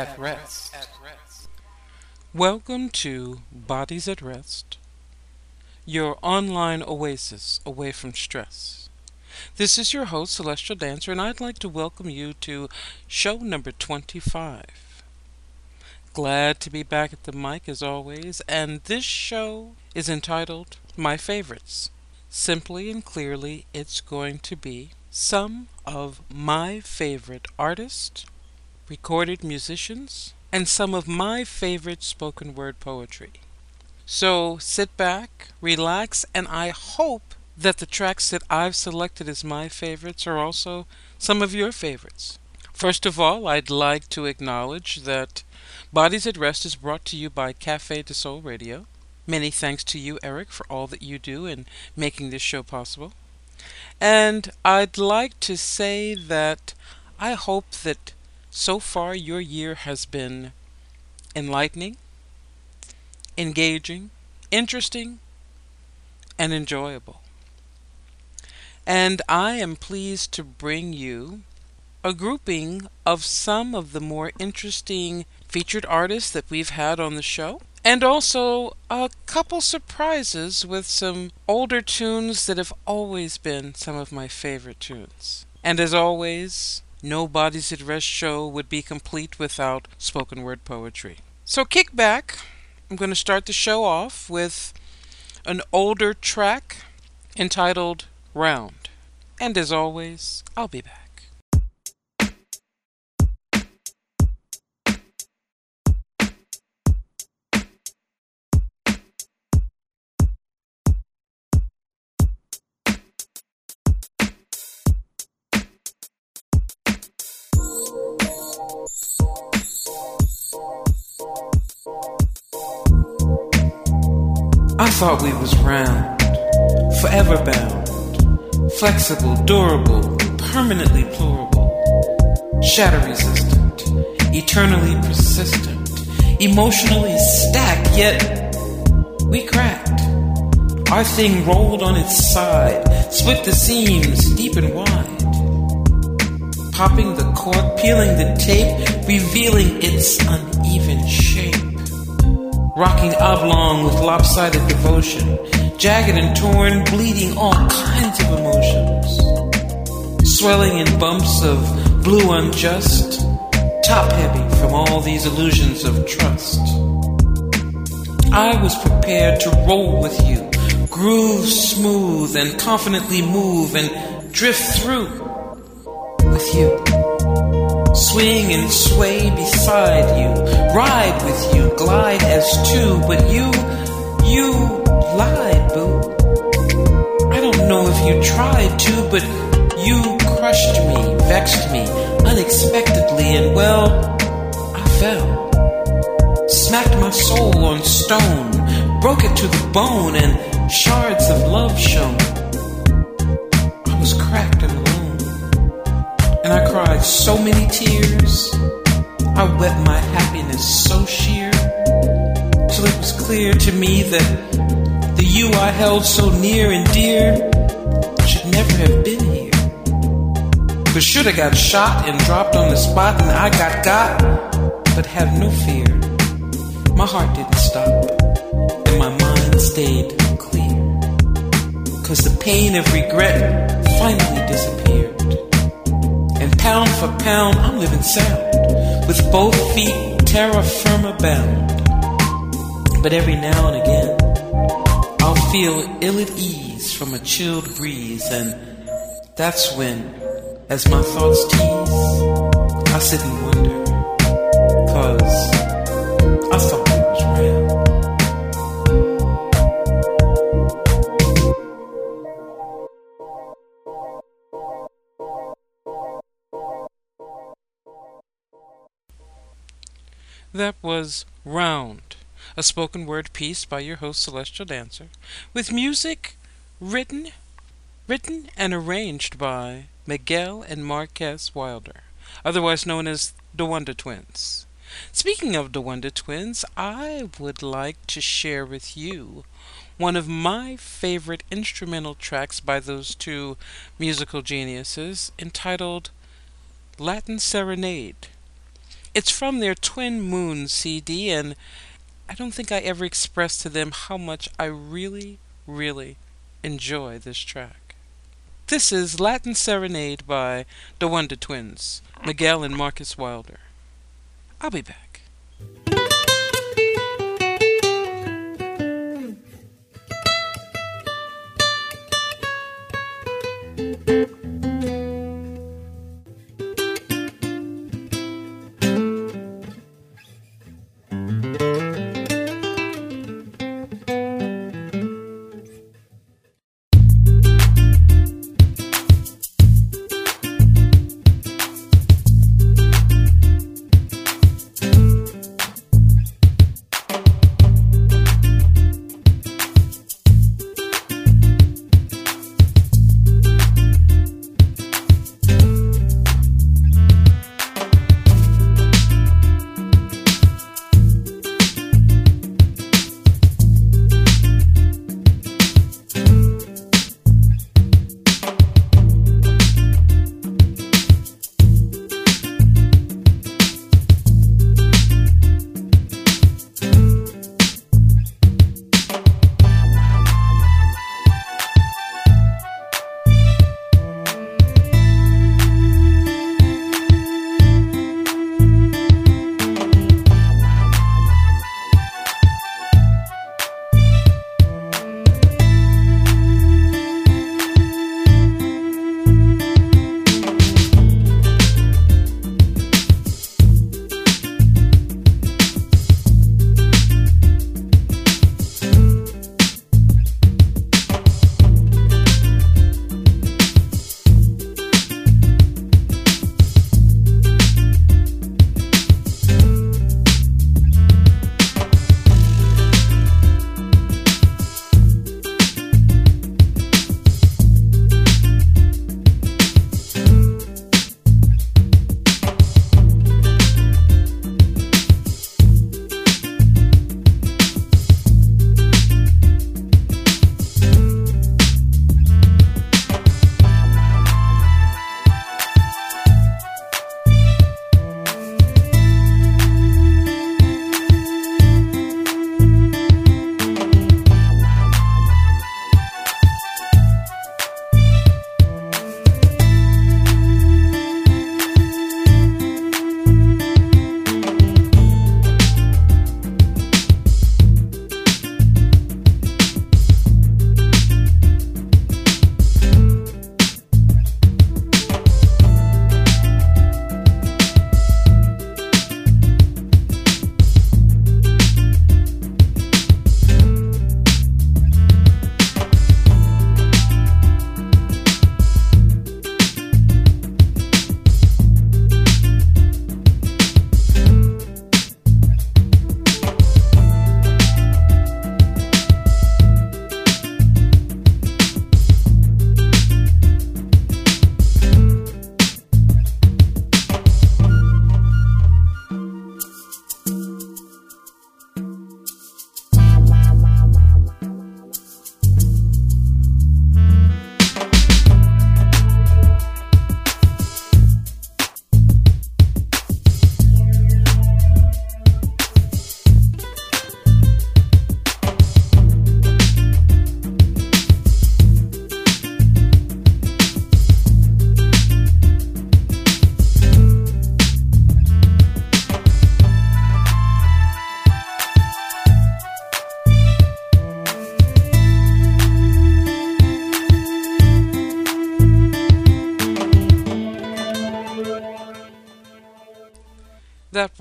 at rest. Welcome to Bodies at Rest, your online oasis away from stress. This is your host, Celestial Dancer, and I'd like to welcome you to show number 25. Glad to be back at the mic as always, and this show is entitled My Favorites. Simply and clearly, it's going to be some of my favorite artists, recorded musicians, and some of my favorite spoken word poetry. So sit back, relax, and I hope that the tracks that I've selected as my favorites are also some of your favorites. First of all, I'd like to acknowledge that Bodies at Rest is brought to you by Cafe de Soul Radio. Many thanks to you, Eric, for all that you do in making this show possible. And I'd like to say that I hope that so far your year has been enlightening, engaging, interesting, and enjoyable. And I am pleased to bring you a grouping of some of the more interesting featured artists that we've had on the show, and also a couple surprises with some older tunes that have always been some of my favorite tunes. And as always, no Bodies at Rest show would be complete without spoken word poetry. So kick back. I'm going to start the show off with an older track entitled Round. And as always, I'll be back. Thought we was round, forever bound, flexible, durable, permanently plurable, shatter resistant, eternally persistent, emotionally stacked, yet we cracked. Our thing rolled on its side, split the seams deep and wide. Popping the cork, peeling the tape, revealing its uneven shape rocking oblong with lopsided devotion, jagged and torn, bleeding all kinds of emotions, swelling in bumps of blue unjust, top heavy from all these illusions of trust. I was prepared to roll with you, groove smooth and confidently move and drift through with you swing and sway beside you, ride with you, glide as two, but you, you lied, boo. I don't know if you tried to, but you crushed me, vexed me, unexpectedly, and well, I fell. Smacked my soul on stone, broke it to the bone, and shards of love shone. I was cracked and and I cried so many tears. I wept my happiness so sheer, till it was clear to me that the you I held so near and dear should never have been here. But should have got shot and dropped on the spot, and I got got, but have no fear. My heart didn't stop, and my mind stayed clear. Cause the pain of regret finally disappeared. Pound for pound, I'm living sound, with both feet terra firma bound. But every now and again, I'll feel ill at ease from a chilled breeze, and that's when, as my thoughts tease, I sit and wonder, That was Round a spoken word piece by your host Celestial Dancer, with music written written and arranged by Miguel and Marquez Wilder, otherwise known as the Wonder Twins. Speaking of the Wonder Twins, I would like to share with you one of my favorite instrumental tracks by those two musical geniuses entitled Latin Serenade. It's from their Twin Moon CD and I don't think I ever expressed to them how much I really, really enjoy this track. This is Latin Serenade by the Wonder Twins, Miguel and Marcus Wilder. I'll be back.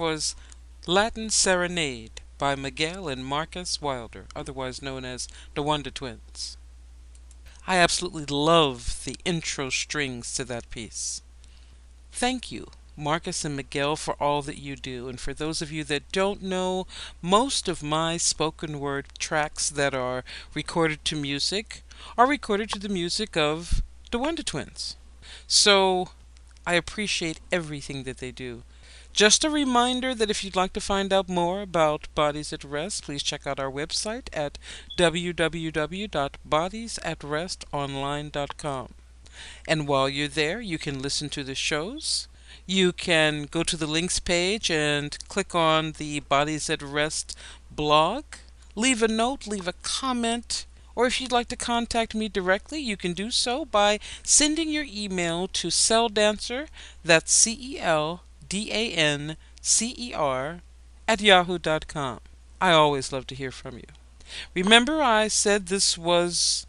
Was Latin Serenade by Miguel and Marcus Wilder, otherwise known as the Wonder Twins. I absolutely love the intro strings to that piece. Thank you, Marcus and Miguel, for all that you do. And for those of you that don't know, most of my spoken word tracks that are recorded to music are recorded to the music of the Wonder Twins. So I appreciate everything that they do. Just a reminder that if you'd like to find out more about Bodies at Rest, please check out our website at www.bodiesatrestonline.com. And while you're there, you can listen to the shows. You can go to the links page and click on the Bodies at Rest blog. Leave a note, leave a comment, or if you'd like to contact me directly, you can do so by sending your email to celldancer, that's C E L D A N C E R, at yahoo.com. I always love to hear from you. Remember, I said this was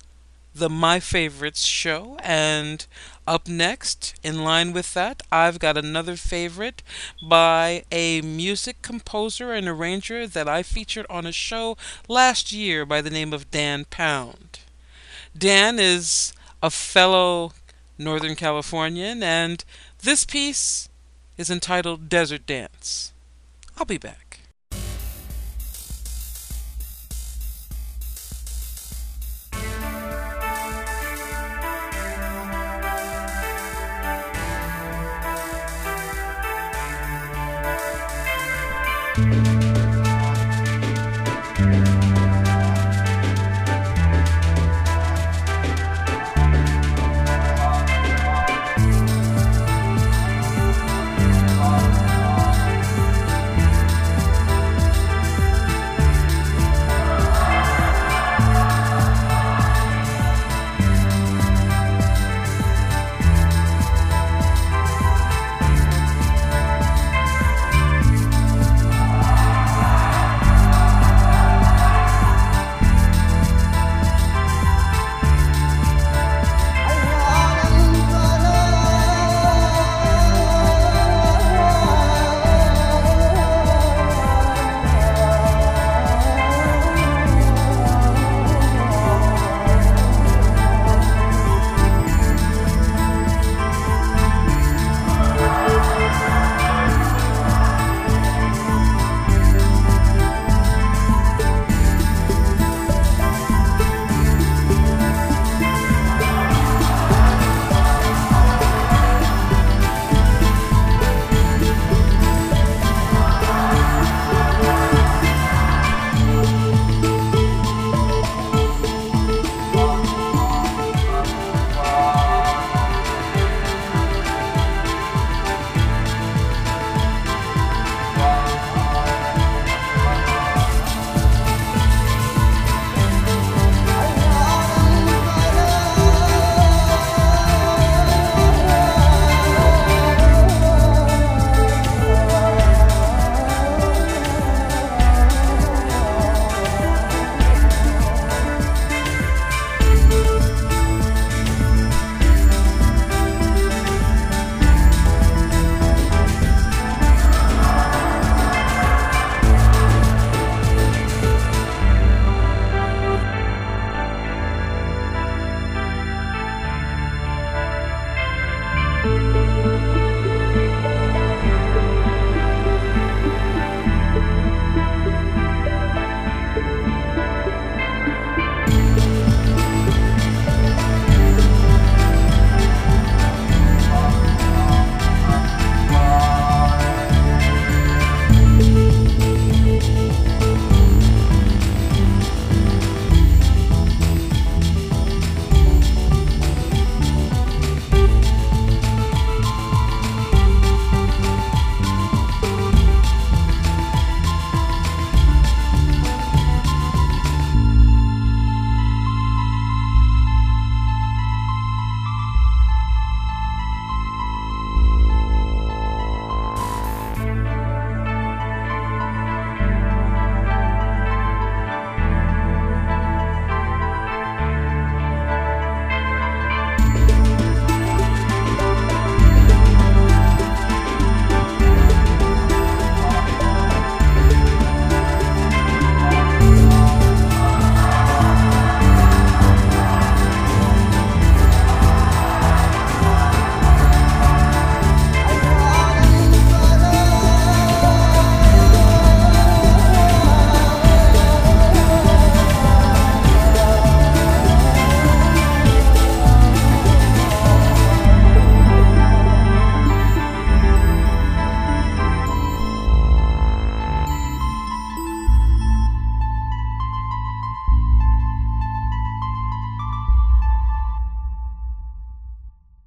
the My Favorites show, and up next, in line with that, I've got another favorite by a music composer and arranger that I featured on a show last year by the name of Dan Pound. Dan is a fellow Northern Californian, and this piece is entitled Desert Dance. I'll be back.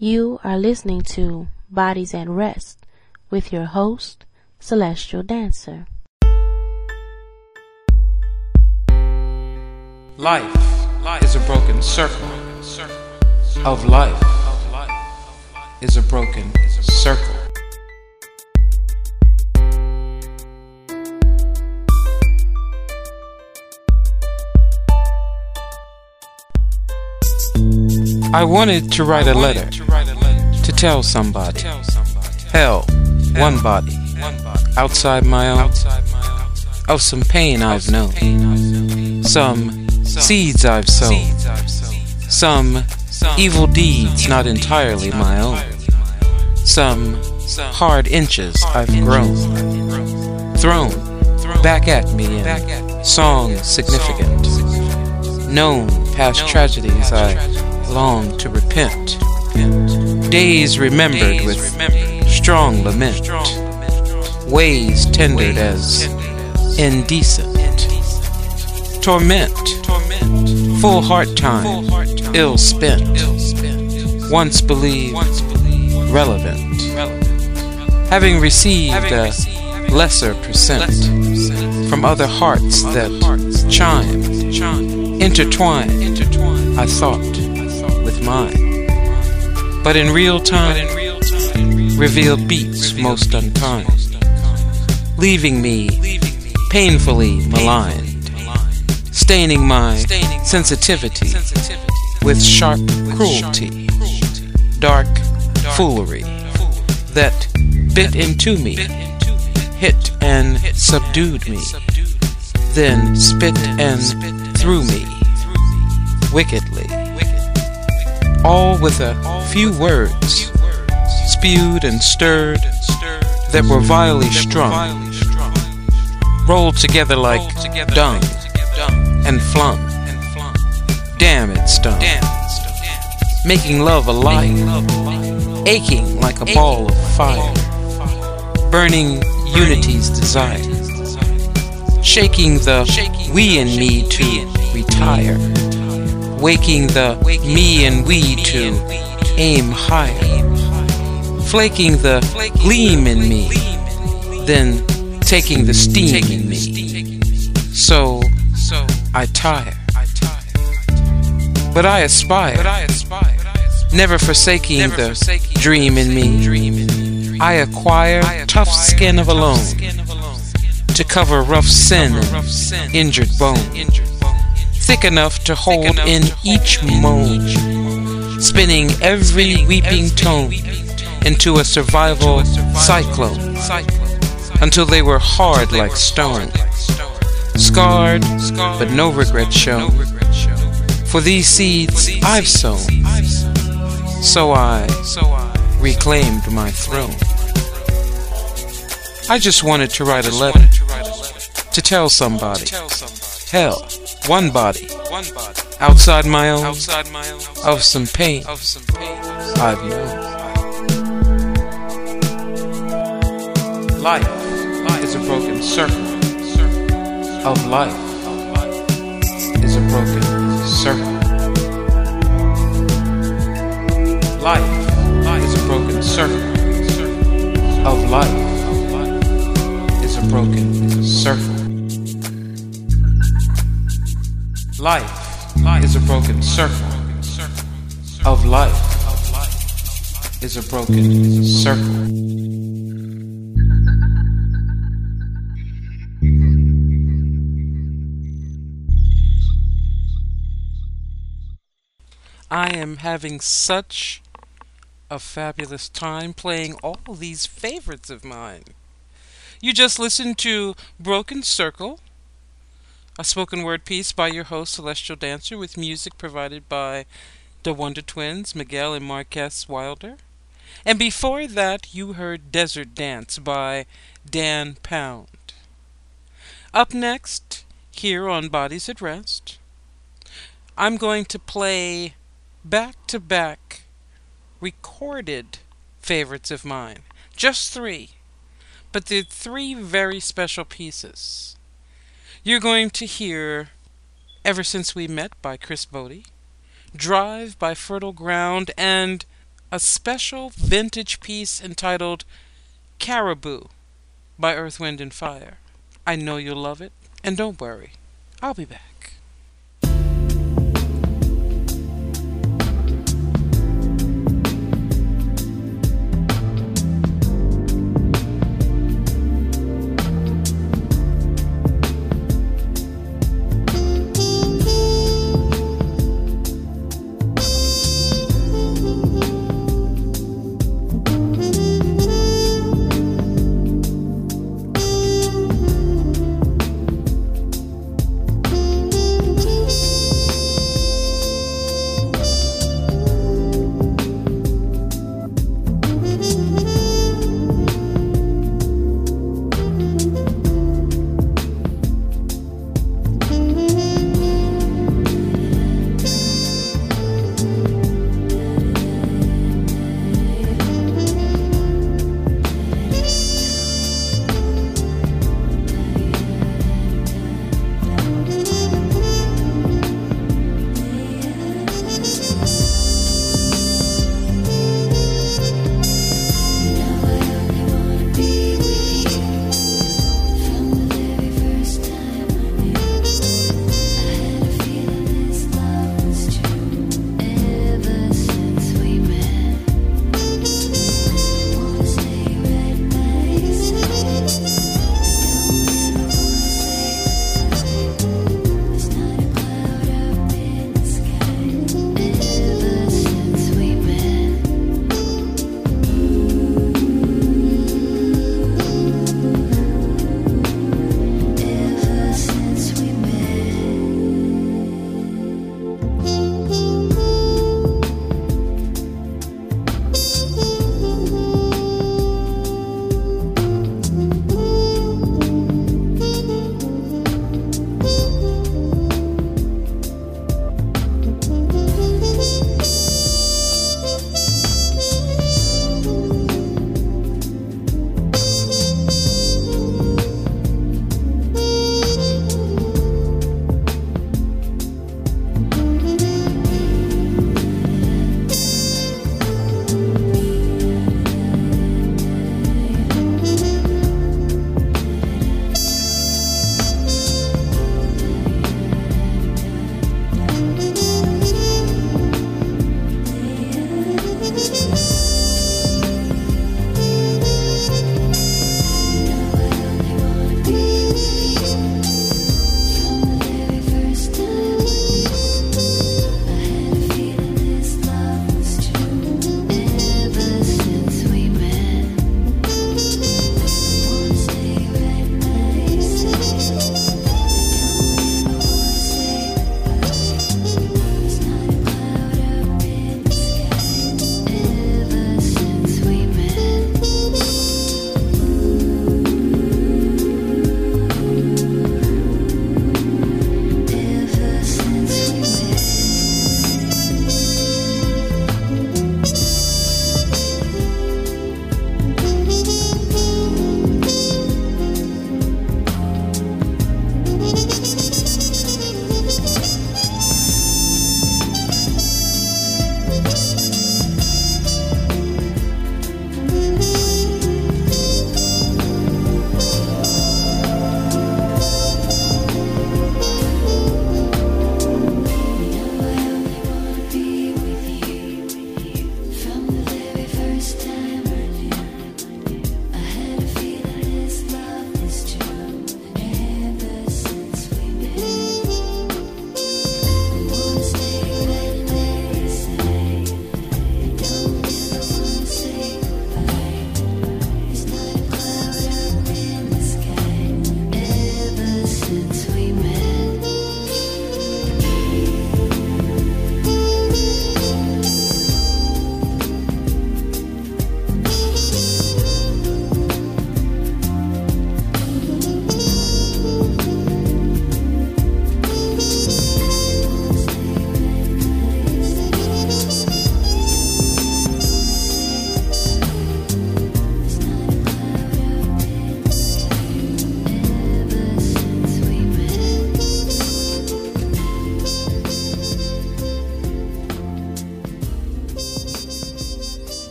You are listening to Bodies at Rest with your host, Celestial Dancer. Life is a broken circle of life is a broken circle. I wanted to write a letter to tell somebody. Hell, one body, outside my own, of some pain I've known, some seeds I've sown, some evil deeds not entirely my own, some hard inches I've grown, thrown back at me in song significant, known past tragedies I long to repent, days remembered with strong lament, ways tendered as indecent, torment, full heart time, ill spent, once believed relevant, having received a lesser percent from other hearts that chime, intertwine, I thought, mine, but in real time reveal beats most unkind, leaving me painfully maligned, staining my sensitivity with sharp cruelty, dark foolery that bit into me, hit and subdued me, then spit and threw me wickedly, all with a few words spewed and stirred that were vilely strung, rolled together like dung and flung. Damn it stung, making love a alive, aching like a ball of fire, burning unity's desire, shaking the we and me to retire, waking the me and we to aim higher, flaking the gleam in me, then taking the steam in me. So I tire. But I aspire, never forsaking the dream in me. I acquire tough skin of alone to cover rough sin and injured bone, thick enough to hold in each moan, spinning every weeping tone into a survival cyclone. until they were hard like stone, scarred but no regret shown. For these seeds I've sown, so I reclaimed my throne. I just wanted to write a letter to tell somebody. Hell, one body, outside my own, of some pain. I've known. Life is a broken circle. Of life is a broken circle. Life is a broken circle. Of life is a broken circle. Life is a broken circle of life is a broken circle. I am having such a fabulous time playing all these favorites of mine. You just listened to Broken Circle, a spoken word piece by your host, Celestial Dancer, with music provided by the Wonder Twins, Miguel and Marques Wilder. And before that, you heard Desert Dance by Dan Pound. Up next, here on Bodies at Rest, I'm going to play back to back recorded favorites of mine. Just three. But they're three very special pieces. You're going to hear Ever Since We Met by Chris Botti, Drive by Fertile Ground, and a special vintage piece entitled Caribou by Earth, Wind, and Fire. I know you'll love it, and don't worry, I'll be back.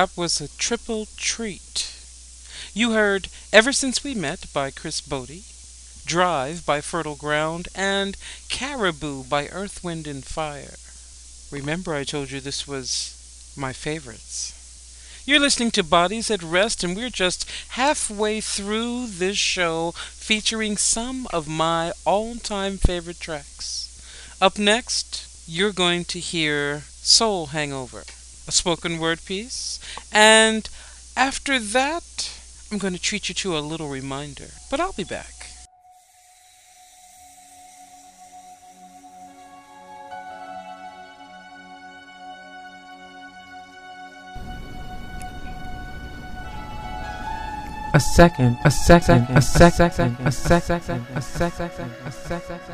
That was a triple treat. You heard Ever Since We Met by Chris Botti, Drive by Fertile Ground, and Caribou by Earth, Wind, and Fire. Remember, I told you this was my favorites. You're listening to Bodies at Rest, and we're just halfway through this show featuring some of my all time favorite tracks. Up next, you're going to hear Soul Hangover a spoken word piece. And after that, I'm going to treat you to a little reminder. But I'll be back. A second, a second, a second, a second, a second, a second,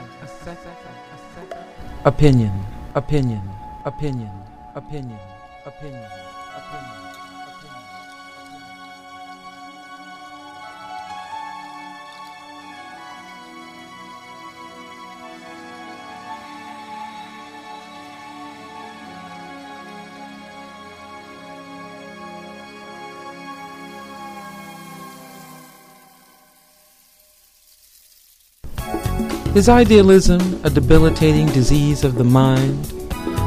opinion, opinion, opinion, opinion opinion. opinion. Is idealism a debilitating disease of the mind?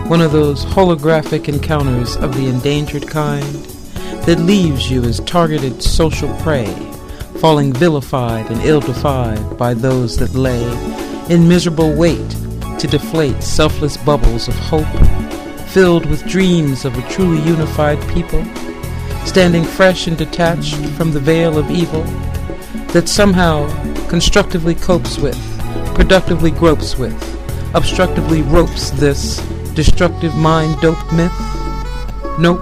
One of those holographic encounters of the endangered kind that leaves you as targeted social prey, falling vilified and ill-defied by those that lay in miserable wait to deflate selfless bubbles of hope, filled with dreams of a truly unified people, standing fresh and detached from the veil of evil that somehow constructively copes with, productively gropes with, obstructively ropes this destructive mind dope myth? Nope,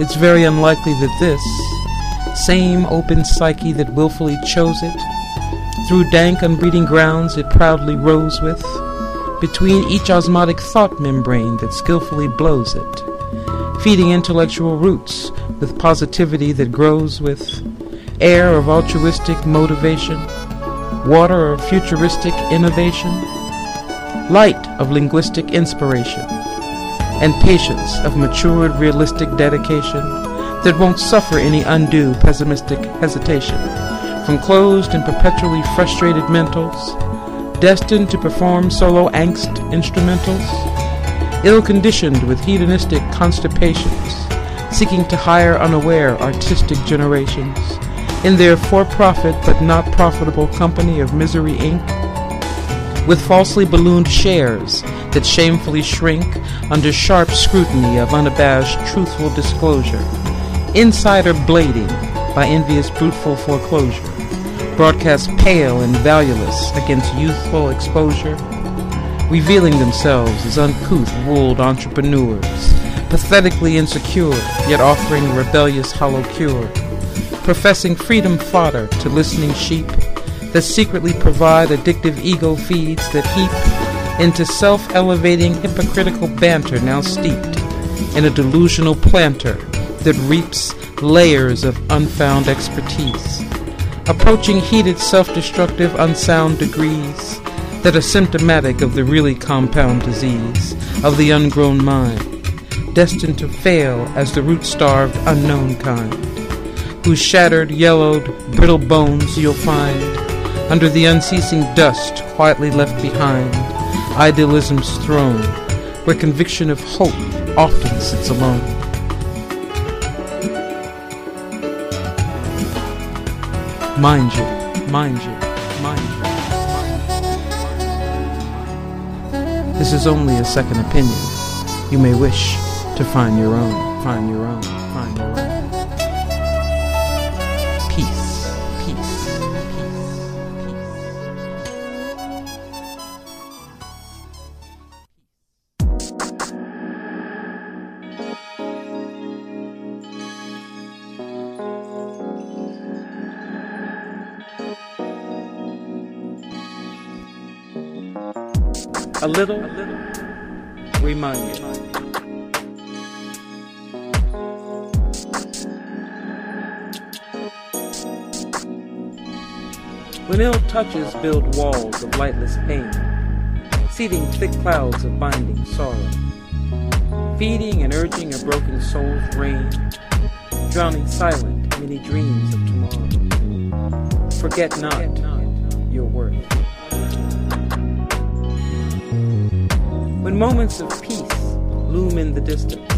it's very unlikely that this same open psyche that willfully chose it, through dank unbreeding grounds it proudly rose with, between each osmotic thought membrane that skillfully blows it, feeding intellectual roots with positivity that grows with air of altruistic motivation, water of futuristic innovation light of linguistic inspiration, and patience of matured realistic dedication that won't suffer any undue pessimistic hesitation from closed and perpetually frustrated mentals, destined to perform solo angst instrumentals, ill conditioned with hedonistic constipations, seeking to hire unaware artistic generations in their for profit but not profitable company of Misery Inc., with falsely ballooned shares that shamefully shrink under sharp scrutiny of unabashed truthful disclosure, insider blading by envious bruteful foreclosure, broadcast pale and valueless against youthful exposure, revealing themselves as uncouth wooled entrepreneurs, pathetically insecure, yet offering rebellious hollow cure, professing freedom fodder to listening sheep that secretly provide addictive ego feeds that heap into self-elevating hypocritical banter now steeped in a delusional planter that reaps layers of unfound expertise, approaching heated self-destructive unsound degrees that are symptomatic of the really compound disease of the ungrown mind, destined to fail as the root-starved unknown kind, whose shattered, yellowed, brittle bones you'll find under the unceasing dust quietly left behind, idealism's throne, where conviction of hope often sits alone. Mind you, mind you, mind you. This is only a second opinion. You may wish to find your own, find your own. Little, remind you. When ill touches build walls of lightless pain, seeding thick clouds of binding sorrow, feeding and urging a broken soul's rain, drowning silent many dreams of tomorrow. Forget not your worth. When moments of peace loom in the distance,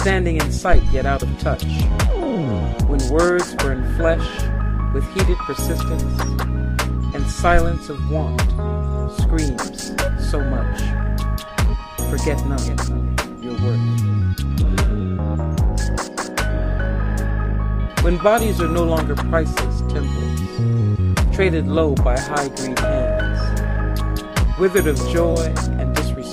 standing in sight yet out of touch, when words burn flesh with heated persistence, and silence of want screams so much, forget not your worth. When bodies are no longer priceless temples, traded low by high greed hands, withered of joy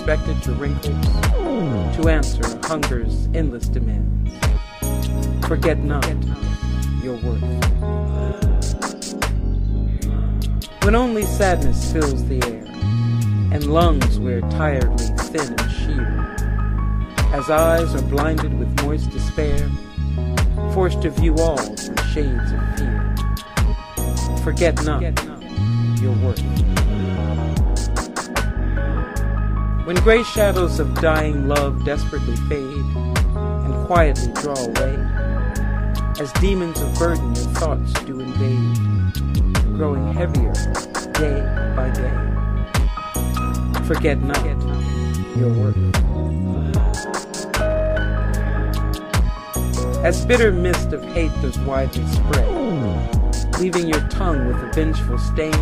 disrespected to wrinkles, to answer hunger's endless demands. Forget not your worth. When only sadness fills the air, and lungs wear tiredly thin and sheer, as eyes are blinded with moist despair, forced to view all through shades of fear. Forget not your worth. When gray shadows of dying love desperately fade and quietly draw away, as demons of burden your thoughts do invade, growing heavier day by day. Forget not your worth. As bitter mist of hate does widely spread, leaving your tongue with a vengeful stain,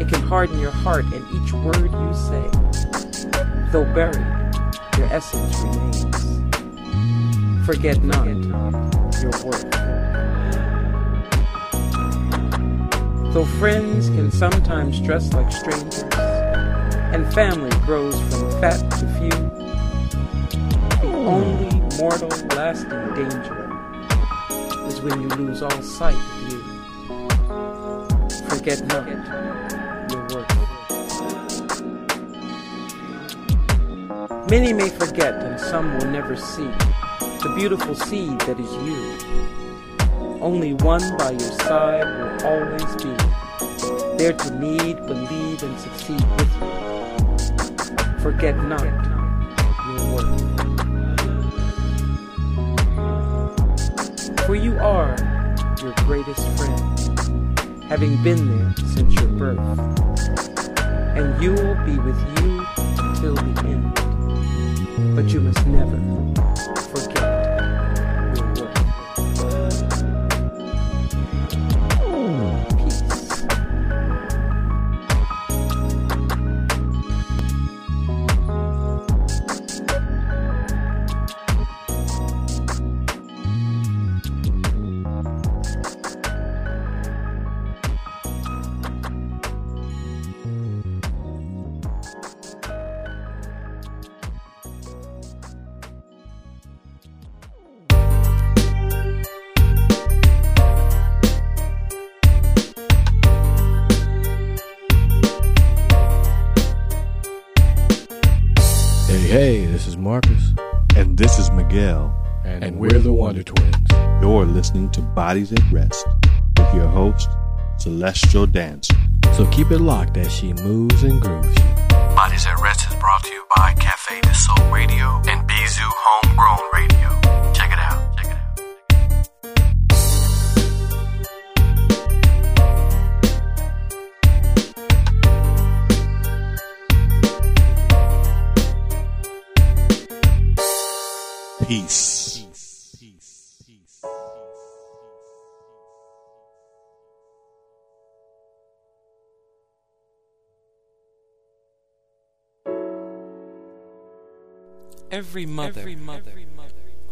it can harden your heart and each word you say. Though buried, your essence remains. Forget not your worth. Though friends can sometimes dress like strangers, and family grows from fat to few, the only mortal lasting danger is when you lose all sight of you. Forget not Many may forget and some will never see the beautiful seed that is you. Only one by your side will always be. there to need, believe, and succeed with you. Forget not your worth. For you are your greatest friend, having been there since your birth, and you will be with you till the end. But you must never listening to Bodies at Rest with your host, Celestial Dancer. So keep it locked as she moves and grooves you. Bodies at Rest is brought to you by Cafe de Soul Radio and Bizou Homegrown Radio. Check it out. Peace. Every mother, every, mother,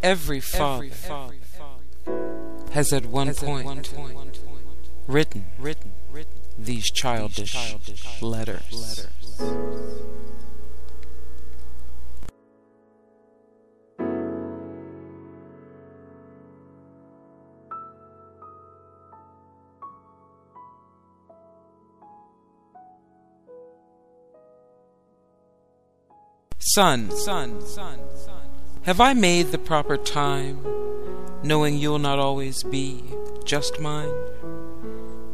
every father, every father has at one has point, at one point written, written, written these childish, these childish letters. letters. Son, son, son, son, have I made the proper time, knowing you'll not always be just mine?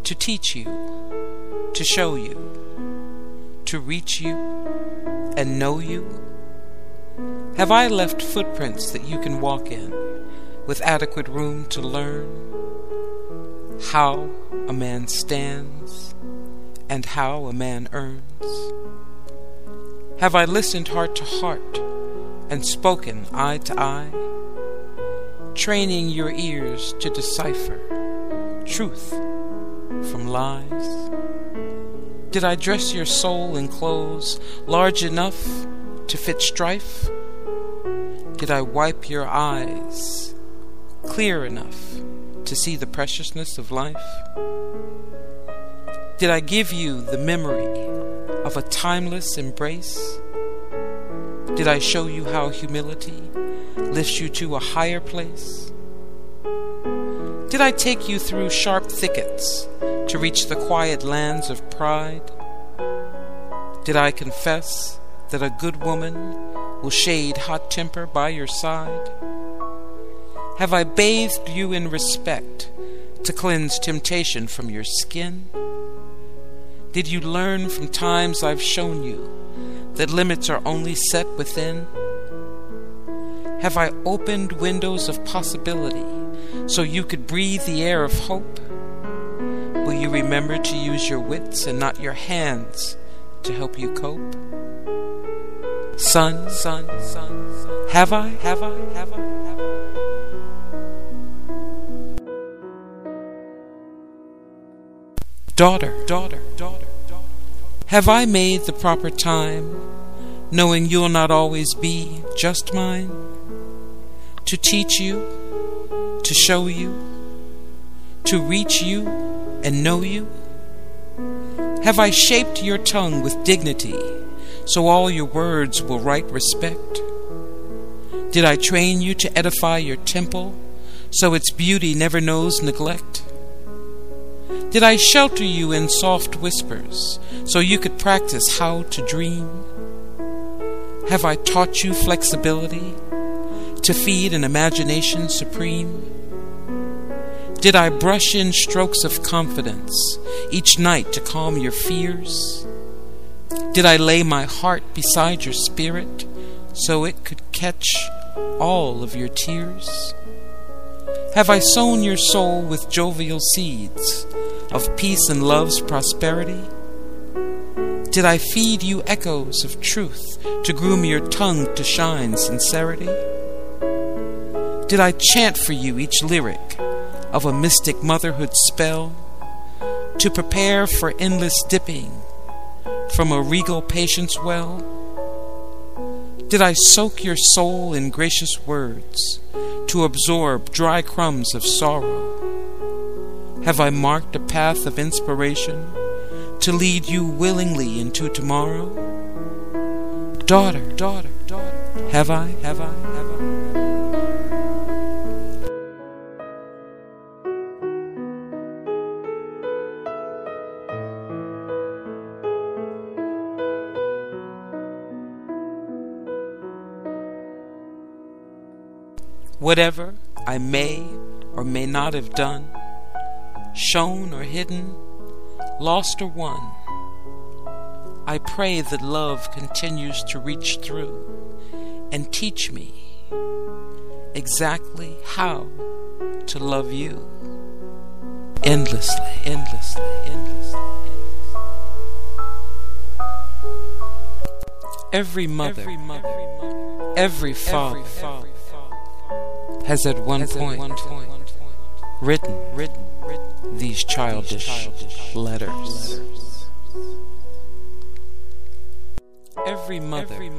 To teach you, to show you, to reach you and know you? Have I left footprints that you can walk in with adequate room to learn how a man stands and how a man earns? Have I listened heart to heart and spoken eye to eye, training your ears to decipher truth from lies? Did I dress your soul in clothes large enough to fit strife? Did I wipe your eyes clear enough to see the preciousness of life? Did I give you the memory of a timeless embrace? Did I show you how humility lifts you to a higher place? Did I take you through sharp thickets to reach the quiet lands of pride? Did I confess that a good woman will shade hot temper by your side? Have I bathed you in respect to cleanse temptation from your skin? Did you learn from times I've shown you that limits are only set within? Have I opened windows of possibility so you could breathe the air of hope? Will you remember to use your wits and not your hands to help you cope? Son, son, son, have I, have I, have I? Daughter, daughter, daughter, daughter, have I made the proper time, knowing you'll not always be just mine? To teach you, to show you, to reach you and know you? Have I shaped your tongue with dignity, so all your words will write respect? Did I train you to edify your temple, so its beauty never knows neglect? Did I shelter you in soft whispers so you could practice how to dream? Have I taught you flexibility to feed an imagination supreme? Did I brush in strokes of confidence each night to calm your fears? Did I lay my heart beside your spirit so it could catch all of your tears? Have I sown your soul with jovial seeds of peace and love's prosperity? Did I feed you echoes of truth to groom your tongue to shine sincerity? Did I chant for you each lyric of a mystic motherhood spell to prepare for endless dipping from a regal patience well? Did I soak your soul in gracious words to absorb dry crumbs of sorrow? Have I marked a path of inspiration to lead you willingly into tomorrow? Daughter, daughter, daughter, have I, have I, have I? Whatever I may or may not have done, shown or hidden, lost or won, I pray that love continues to reach through and teach me exactly how to love you endlessly, endlessly, endlessly. Every mother, every, mother, every father, every father has at one has point, at one point written, written, written these childish, letters. Every mother,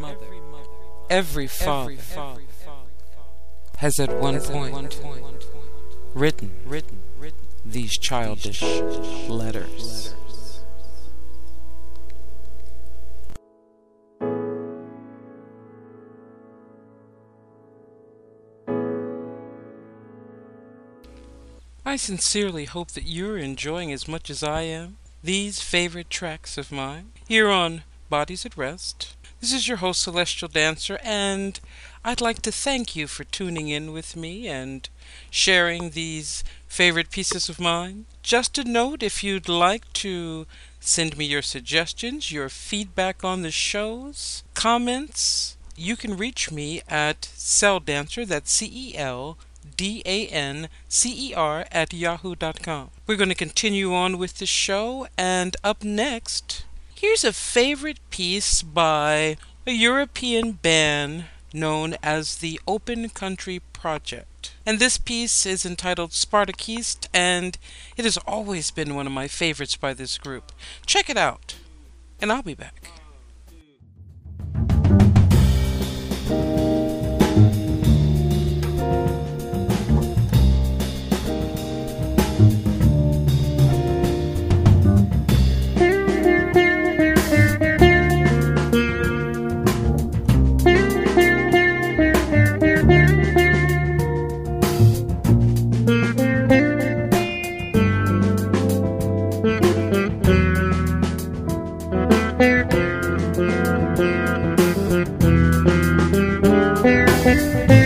every, father, has at one point, at one point written, written, written these childish letters. I sincerely hope that you're enjoying as much as I am these favorite tracks of mine here on Bodies at Rest. This is your host, Celestial Dancer, and I'd like to thank you for tuning in with me and sharing these favorite pieces of mine. Just a note if you'd like to send me your suggestions, your feedback on the shows, comments, you can reach me at Dancer. that's C E L D A N C E R at yahoo.com. We're going to continue on with the show, and up next, here's a favorite piece by a European band known as the Open Country Project. And this piece is entitled Spartakist, and it has always been one of my favorites by this group. Check it out, and I'll be back. Música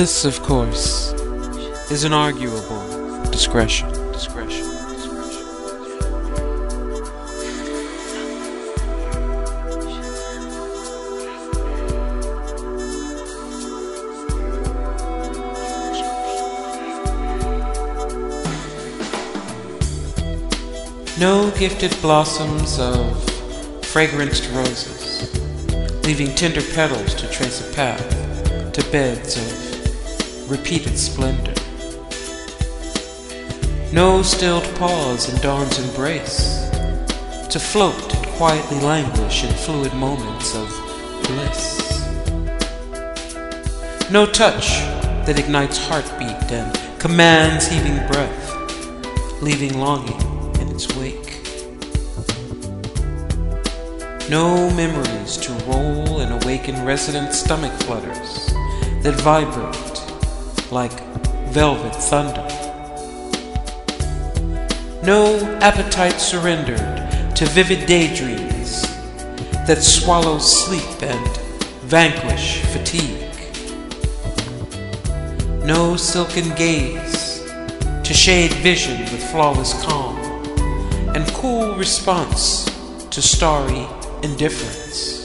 This, of course, is an arguable discretion. Discretion. No gifted blossoms of fragranced roses, leaving tender petals to trace a path to beds of repeated splendor. No stilled pause in dawn's embrace, to float and quietly languish in fluid moments of bliss. No touch that ignites heartbeat and commands heaving breath, leaving longing in its wake. No memories to roll and awaken resident stomach flutters that vibrate like velvet thunder. No appetite surrendered to vivid daydreams that swallow sleep and vanquish fatigue. No silken gaze to shade vision with flawless calm and cool response to starry indifference.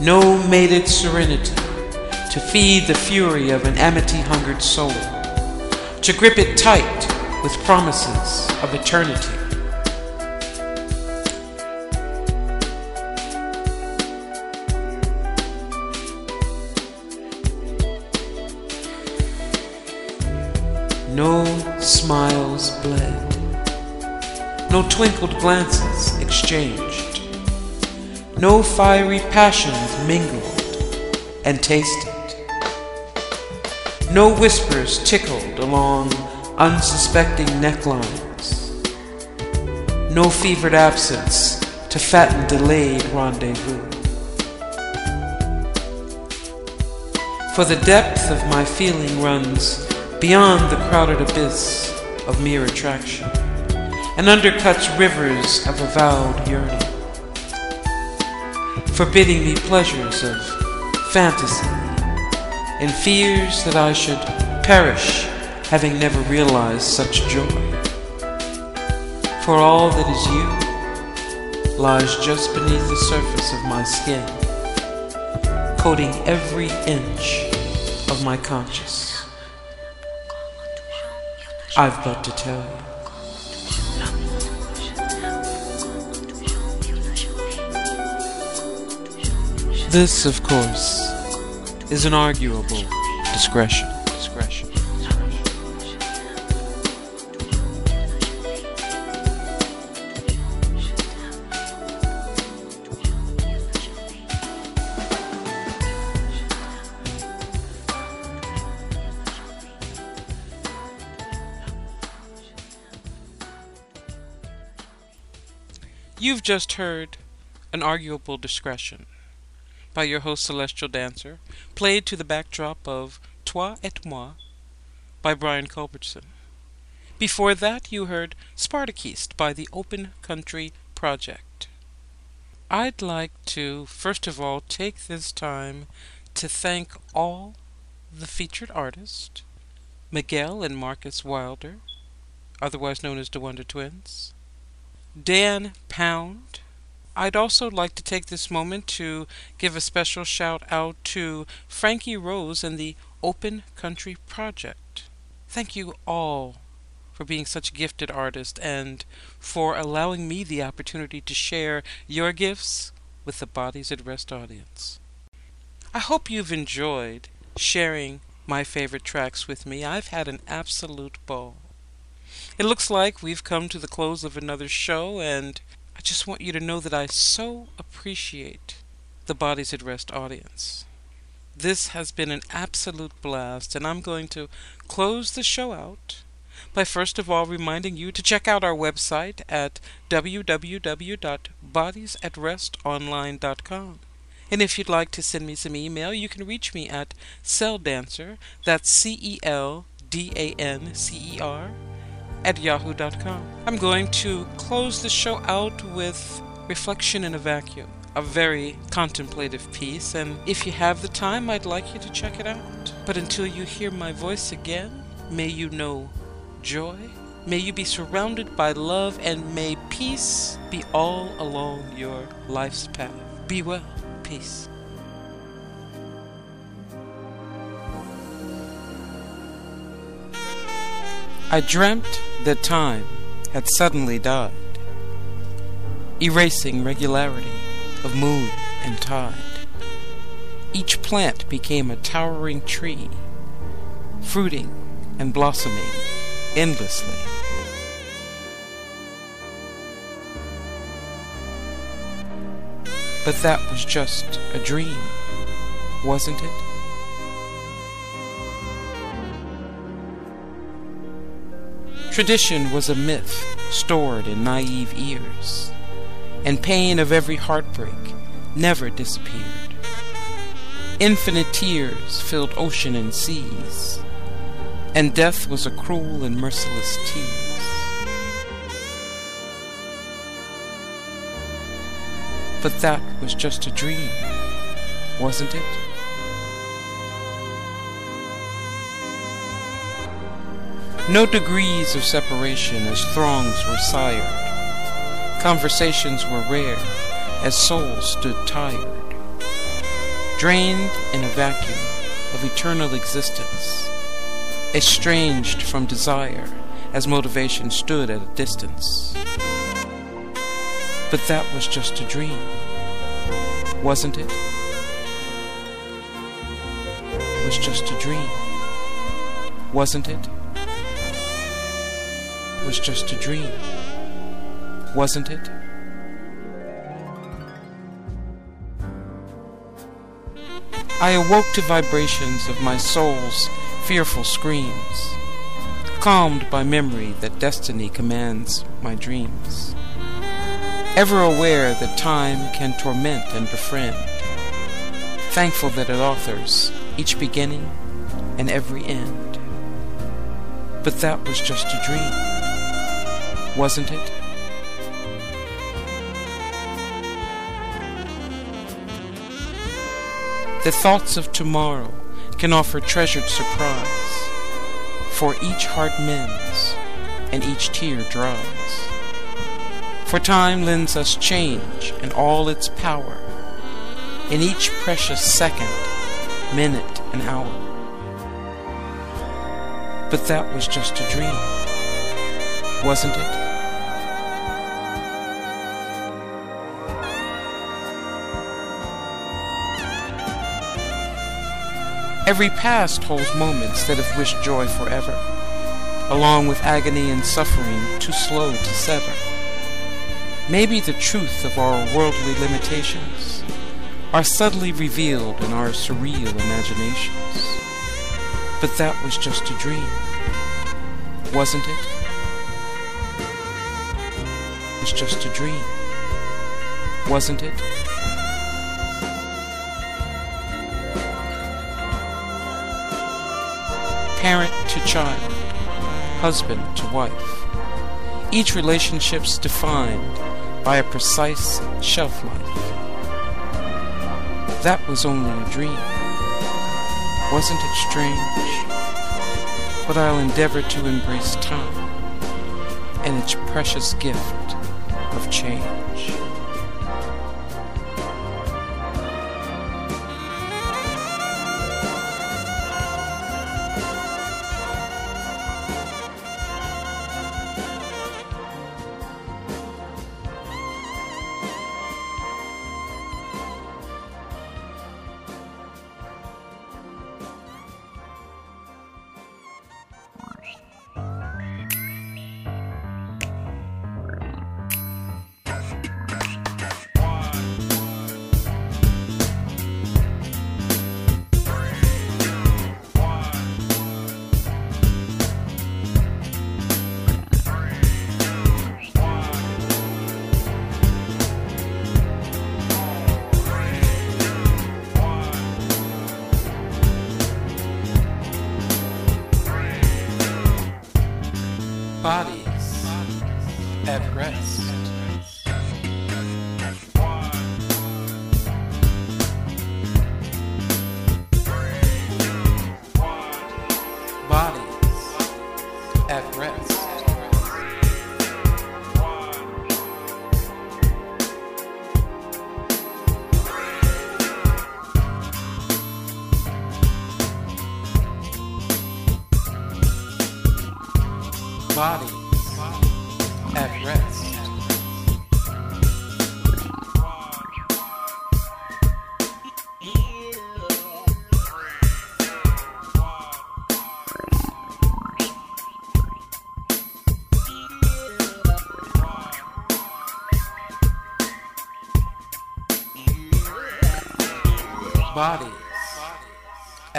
No mated serenity to feed the fury of an amity hungered soul, to grip it tight with promises of eternity. No smiles bled, no twinkled glances exchanged, no fiery passions mingled and tasted, no whispers tickled along unsuspecting necklines, no fevered absence to fatten delayed rendezvous. For the depth of my feeling runs beyond the crowded abyss of mere attraction and undercuts rivers of avowed yearning, forbidding me pleasures of fantasy and fears that I should perish having never realized such joy. For all that is you lies just beneath the surface of my skin, coating every inch of my conscience. I've but to tell you. This, of course, is an arguable discretion. Discretion. You've just heard An Arguable Discretion by your host Celestial Dancer, played to the backdrop of Toi et Moi by Brian Culbertson. Before that, you heard Spartakist by the Open Country Project. I'd like to, first of all, take this time to thank all the featured artists, Miguel and Marcus Wilder, otherwise known as the Wonder Twins, Dan Pound. I'd also like to take this moment to give a special shout out to Frankie Rose and the Open Country Project. Thank you all for being such gifted artists and for allowing me the opportunity to share your gifts with the Bodies at Rest audience. I hope you've enjoyed sharing my favorite tracks with me. I've had an absolute ball. It looks like we've come to the close of another show, and just want you to know that I so appreciate the Bodies at Rest audience. This has been an absolute blast, and I'm going to close the show out by first of all reminding you to check out our website at www.bodiesatrestonline.com. And if you'd like to send me some email, you can reach me at celdancer, that's C E L D A N C E R, at yahoo.com. I'm going to close the show out with Reflection in a Vacuum, a very contemplative piece, and if you have the time, I'd like you to check it out. But until you hear my voice again, may you know joy, may you be surrounded by love, and may peace be all along your life's path. Be well. Peace. I dreamt that time had suddenly died, erasing regularity of moon and tide. Each plant became a towering tree, fruiting and blossoming endlessly. But that was just a dream, wasn't it? Tradition was a myth stored in naive ears, and pain of every heartbreak never disappeared. Infinite tears filled ocean and seas, and death was a cruel and merciless tease. But that was just a dream, wasn't it? No degrees of separation as throngs were sired. Conversations were rare as souls stood tired, drained in a vacuum of eternal existence, estranged from desire as motivation stood at a distance. But that was just a dream, wasn't it? It was just a dream, wasn't it? Was just a dream, wasn't it? I awoke to vibrations of my soul's fearful screams, calmed by memory that destiny commands my dreams. Ever aware that time can torment and befriend, thankful that it authors each beginning and every end. But that was just a dream, wasn't it? The thoughts of tomorrow can offer treasured surprise, for each heart mends and each tear dries. For time lends us change and all its power, in each precious second, minute, and hour. But that was just a dream, wasn't it? Every past holds moments that have wished joy forever, along with agony and suffering too slow to sever. Maybe the truth of our worldly limitations are subtly revealed in our surreal imaginations. But that was just a dream, wasn't it? It was just a dream, wasn't it? Parent to child, husband to wife. Each relationship's defined by a precise shelf life. That was only a dream. Wasn't it strange? But I'll endeavor to embrace time and its precious gift of change.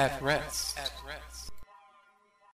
At rest.